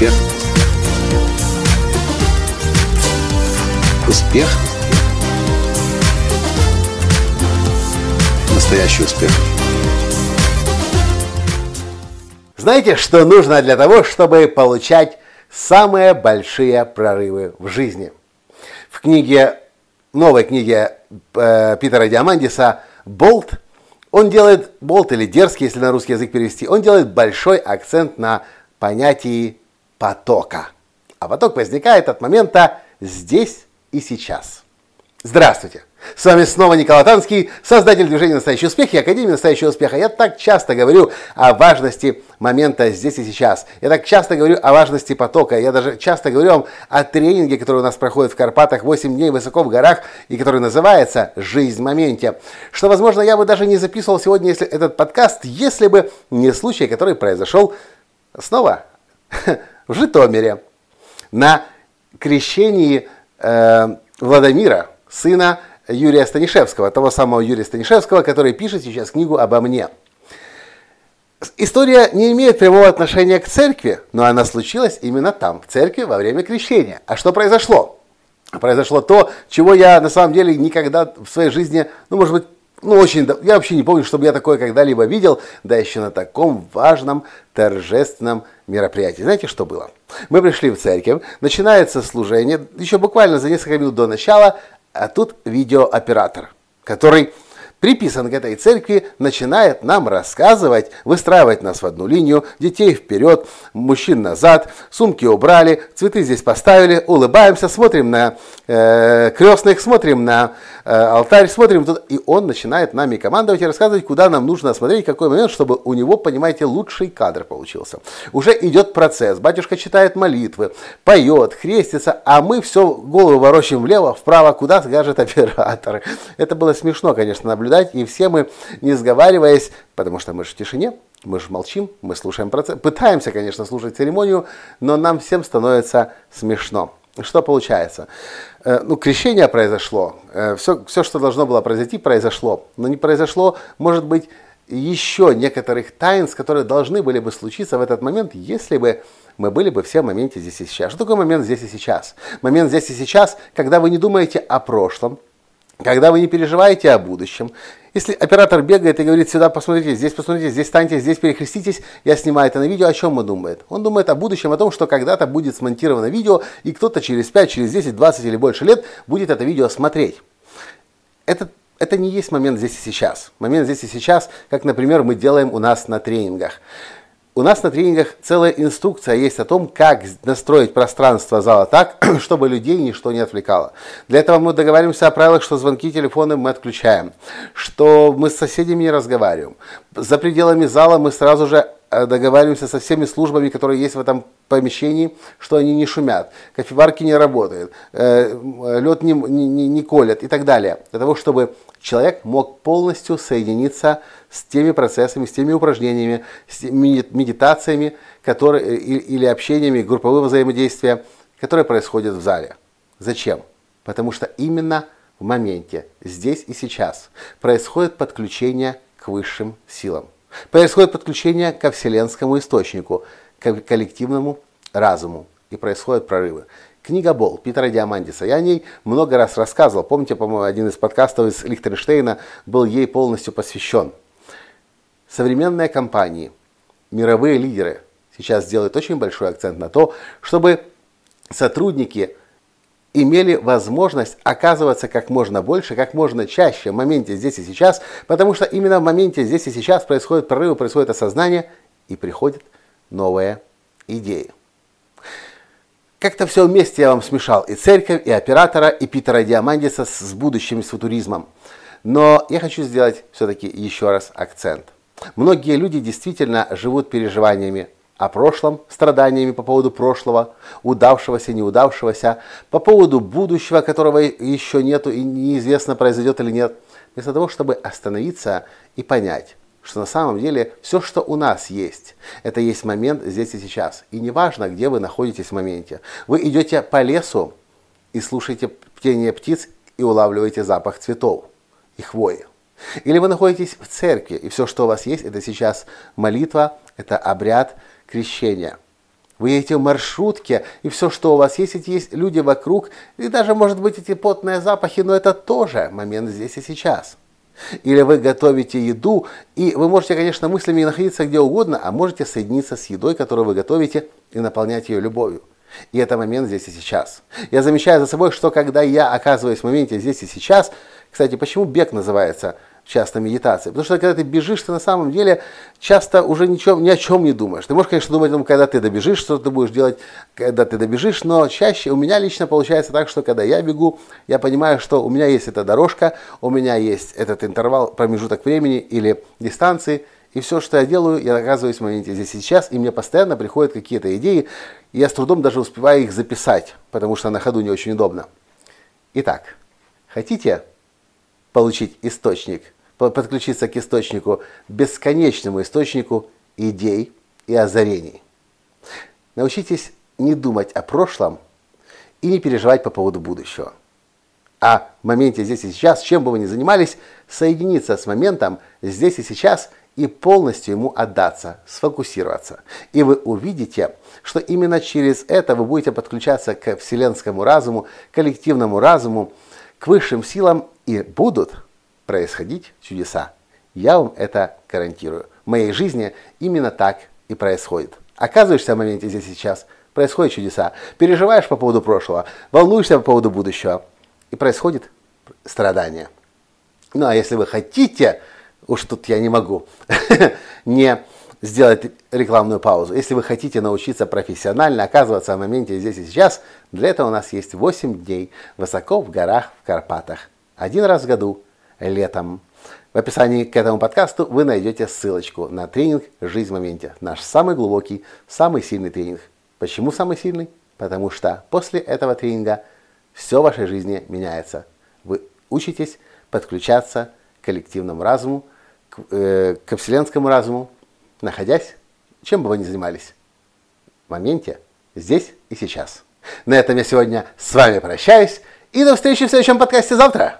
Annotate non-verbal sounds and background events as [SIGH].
Успех. Успех. Настоящий успех. Знаете, что нужно для того, чтобы получать самые большие прорывы в жизни? В книге, новой книге э, Питера Диамандиса «Болт» он делает, болт или дерзкий, если на русский язык перевести, он делает большой акцент на понятии потока. А поток возникает от момента здесь и сейчас. Здравствуйте! С вами снова Николай Танский, создатель движения «Настоящий успех» и Академии «Настоящего успеха». Я так часто говорю о важности момента здесь и сейчас. Я так часто говорю о важности потока. Я даже часто говорю вам о тренинге, который у нас проходит в Карпатах 8 дней высоко в горах и который называется «Жизнь в моменте». Что, возможно, я бы даже не записывал сегодня если этот подкаст, если бы не случай, который произошел снова [LAUGHS] в Житомире на крещении э, Владимира, сына Юрия Станишевского, того самого Юрия Станишевского, который пишет сейчас книгу обо мне. История не имеет прямого отношения к церкви, но она случилась именно там, в церкви, во время крещения. А что произошло? Произошло то, чего я на самом деле никогда в своей жизни, ну, может быть, ну, очень, я вообще не помню, чтобы я такое когда-либо видел, да еще на таком важном торжественном мероприятии. Знаете, что было? Мы пришли в церковь, начинается служение, еще буквально за несколько минут до начала, а тут видеооператор, который приписан к этой церкви, начинает нам рассказывать, выстраивать нас в одну линию, детей вперед, мужчин назад, сумки убрали, цветы здесь поставили, улыбаемся, смотрим на э, крестных, смотрим на э, алтарь, смотрим тут, и он начинает нами командовать и рассказывать, куда нам нужно смотреть, какой момент, чтобы у него, понимаете, лучший кадр получился. Уже идет процесс, батюшка читает молитвы, поет, хрестится, а мы все голову ворочаем влево, вправо, куда скажет [LAUGHS] оператор. Это было смешно, конечно, наблюдать наблюдать, и все мы, не сговариваясь, потому что мы же в тишине, мы же молчим, мы слушаем процесс, пытаемся, конечно, слушать церемонию, но нам всем становится смешно. Что получается? Э, ну, крещение произошло, все, э, все, что должно было произойти, произошло, но не произошло, может быть, еще некоторых таинств, которые должны были бы случиться в этот момент, если бы мы были бы все в моменте здесь и сейчас. Что такое момент здесь и сейчас? Момент здесь и сейчас, когда вы не думаете о прошлом, когда вы не переживаете о будущем, если оператор бегает и говорит, сюда посмотрите, здесь посмотрите, здесь станьте, здесь перехреститесь, я снимаю это на видео, о чем он думает? Он думает о будущем, о том, что когда-то будет смонтировано видео, и кто-то через 5, через 10, 20 или больше лет будет это видео смотреть. Это, это не есть момент здесь и сейчас. Момент здесь и сейчас, как, например, мы делаем у нас на тренингах. У нас на тренингах целая инструкция есть о том, как настроить пространство зала так, [CLEARS THROAT] чтобы людей ничто не отвлекало. Для этого мы договариваемся о правилах, что звонки, телефоны мы отключаем, что мы с соседями не разговариваем. За пределами зала мы сразу же договариваемся со всеми службами, которые есть в этом помещении, что они не шумят, кофеварки не работают, э, лед не, не, не колят и так далее. Для того, чтобы человек мог полностью соединиться с теми процессами, с теми упражнениями, с медитациями которые, или общениями, группового взаимодействия, которые происходят в зале. Зачем? Потому что именно в моменте, здесь и сейчас, происходит подключение к высшим силам. Происходит подключение ко вселенскому источнику, к коллективному разуму. И происходят прорывы. Книга Бол Питера Диамандиса. Я о ней много раз рассказывал. Помните, по-моему, один из подкастов из Лихтенштейна был ей полностью посвящен. Современные компании, мировые лидеры сейчас делают очень большой акцент на то, чтобы сотрудники имели возможность оказываться как можно больше, как можно чаще в моменте здесь и сейчас, потому что именно в моменте здесь и сейчас происходит прорыв, происходит осознание и приходят новые идеи. Как-то все вместе я вам смешал и церковь, и оператора, и Питера Диамандиса с будущим, с футуризмом. Но я хочу сделать все-таки еще раз акцент. Многие люди действительно живут переживаниями о прошлом, страданиями по поводу прошлого, удавшегося, неудавшегося, по поводу будущего, которого еще нету и неизвестно, произойдет или нет, вместо того, чтобы остановиться и понять, что на самом деле все, что у нас есть, это есть момент здесь и сейчас. И неважно, где вы находитесь в моменте. Вы идете по лесу и слушаете птение птиц и улавливаете запах цветов и хвои. Или вы находитесь в церкви, и все, что у вас есть, это сейчас молитва, это обряд крещения. Вы едете в маршрутке, и все, что у вас есть, эти есть люди вокруг, и даже, может быть, эти потные запахи, но это тоже момент здесь и сейчас. Или вы готовите еду, и вы можете, конечно, мыслями находиться где угодно, а можете соединиться с едой, которую вы готовите, и наполнять ее любовью. И это момент здесь и сейчас. Я замечаю за собой, что когда я оказываюсь в моменте здесь и сейчас, кстати, почему бег называется часто медитацией? Потому что когда ты бежишь, ты на самом деле часто уже ничем, ни о чем не думаешь. Ты можешь, конечно, думать, когда ты добежишь, что ты будешь делать, когда ты добежишь, но чаще у меня лично получается так, что когда я бегу, я понимаю, что у меня есть эта дорожка, у меня есть этот интервал, промежуток времени или дистанции, и все, что я делаю, я оказываюсь в моменте здесь сейчас, и мне постоянно приходят какие-то идеи, и я с трудом даже успеваю их записать, потому что на ходу не очень удобно. Итак, хотите получить источник, подключиться к источнику, бесконечному источнику идей и озарений. Научитесь не думать о прошлом и не переживать по поводу будущего. А в моменте здесь и сейчас, чем бы вы ни занимались, соединиться с моментом здесь и сейчас и полностью ему отдаться, сфокусироваться. И вы увидите, что именно через это вы будете подключаться к вселенскому разуму, коллективному разуму, к высшим силам и будут происходить чудеса. Я вам это гарантирую. В моей жизни именно так и происходит. Оказываешься в моменте здесь сейчас, происходят чудеса. Переживаешь по поводу прошлого, волнуешься по поводу будущего, и происходит страдание. Ну а если вы хотите, уж тут я не могу, [LAUGHS] не сделать рекламную паузу. Если вы хотите научиться профессионально оказываться в моменте здесь и сейчас, для этого у нас есть 8 дней высоко в горах в Карпатах. Один раз в году, летом. В описании к этому подкасту вы найдете ссылочку на тренинг «Жизнь в моменте». Наш самый глубокий, самый сильный тренинг. Почему самый сильный? Потому что после этого тренинга все в вашей жизни меняется. Вы учитесь подключаться к коллективному разуму, к, э, к вселенскому разуму, находясь, чем бы вы ни занимались, в моменте, здесь и сейчас. На этом я сегодня с вами прощаюсь и до встречи в следующем подкасте завтра.